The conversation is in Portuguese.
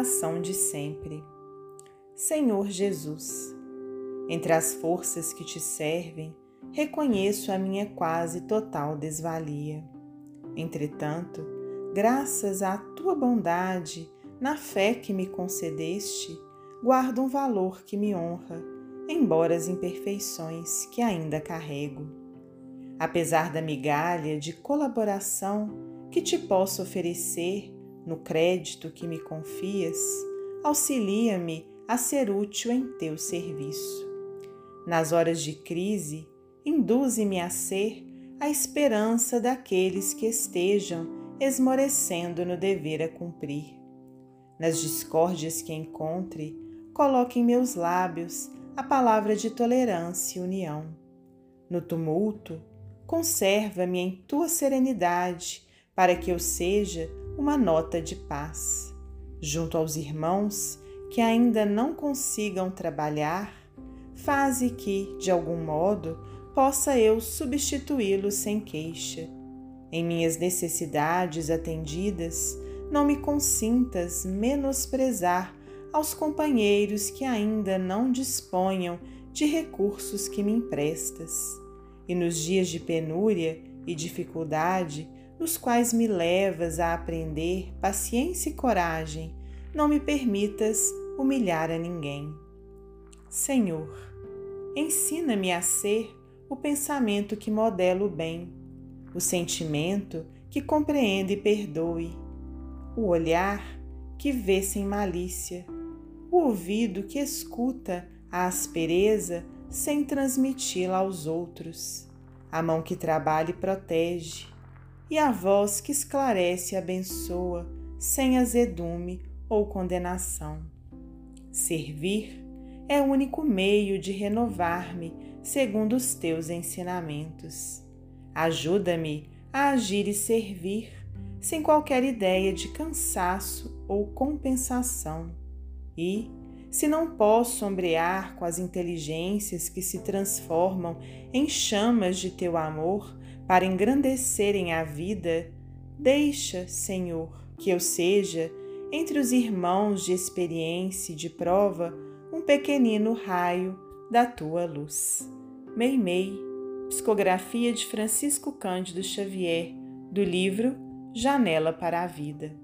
oração de sempre. Senhor Jesus, entre as forças que te servem, reconheço a minha quase total desvalia. Entretanto, graças à tua bondade, na fé que me concedeste, guardo um valor que me honra, embora as imperfeições que ainda carrego. Apesar da migalha de colaboração que te posso oferecer no crédito que me confias, auxilia-me a ser útil em teu serviço. Nas horas de crise, induze-me a ser a esperança daqueles que estejam esmorecendo no dever a cumprir. Nas discórdias que encontre, coloque em meus lábios a palavra de tolerância e união. No tumulto, conserva-me em tua serenidade, para que eu seja uma nota de paz. Junto aos irmãos, que ainda não consigam trabalhar, faze que, de algum modo, possa eu substituí-lo sem queixa. Em minhas necessidades atendidas, não me consintas menosprezar aos companheiros que ainda não disponham de recursos que me emprestas. E nos dias de penúria e dificuldade, nos quais me levas a aprender paciência e coragem, não me permitas humilhar a ninguém. Senhor, ensina-me a ser o pensamento que modela o bem, o sentimento que compreende e perdoe, o olhar que vê sem malícia, o ouvido que escuta a aspereza sem transmiti-la aos outros, a mão que trabalha e protege, e a voz que esclarece e abençoa sem azedume ou condenação. Servir é o único meio de renovar-me segundo os teus ensinamentos. Ajuda-me a agir e servir sem qualquer ideia de cansaço ou compensação. E, se não posso sombrear com as inteligências que se transformam em chamas de teu amor para engrandecerem a vida, deixa, Senhor, que eu seja entre os irmãos de experiência e de prova, um pequenino raio da tua luz. Meimei, psicografia de Francisco Cândido Xavier, do livro Janela para a Vida.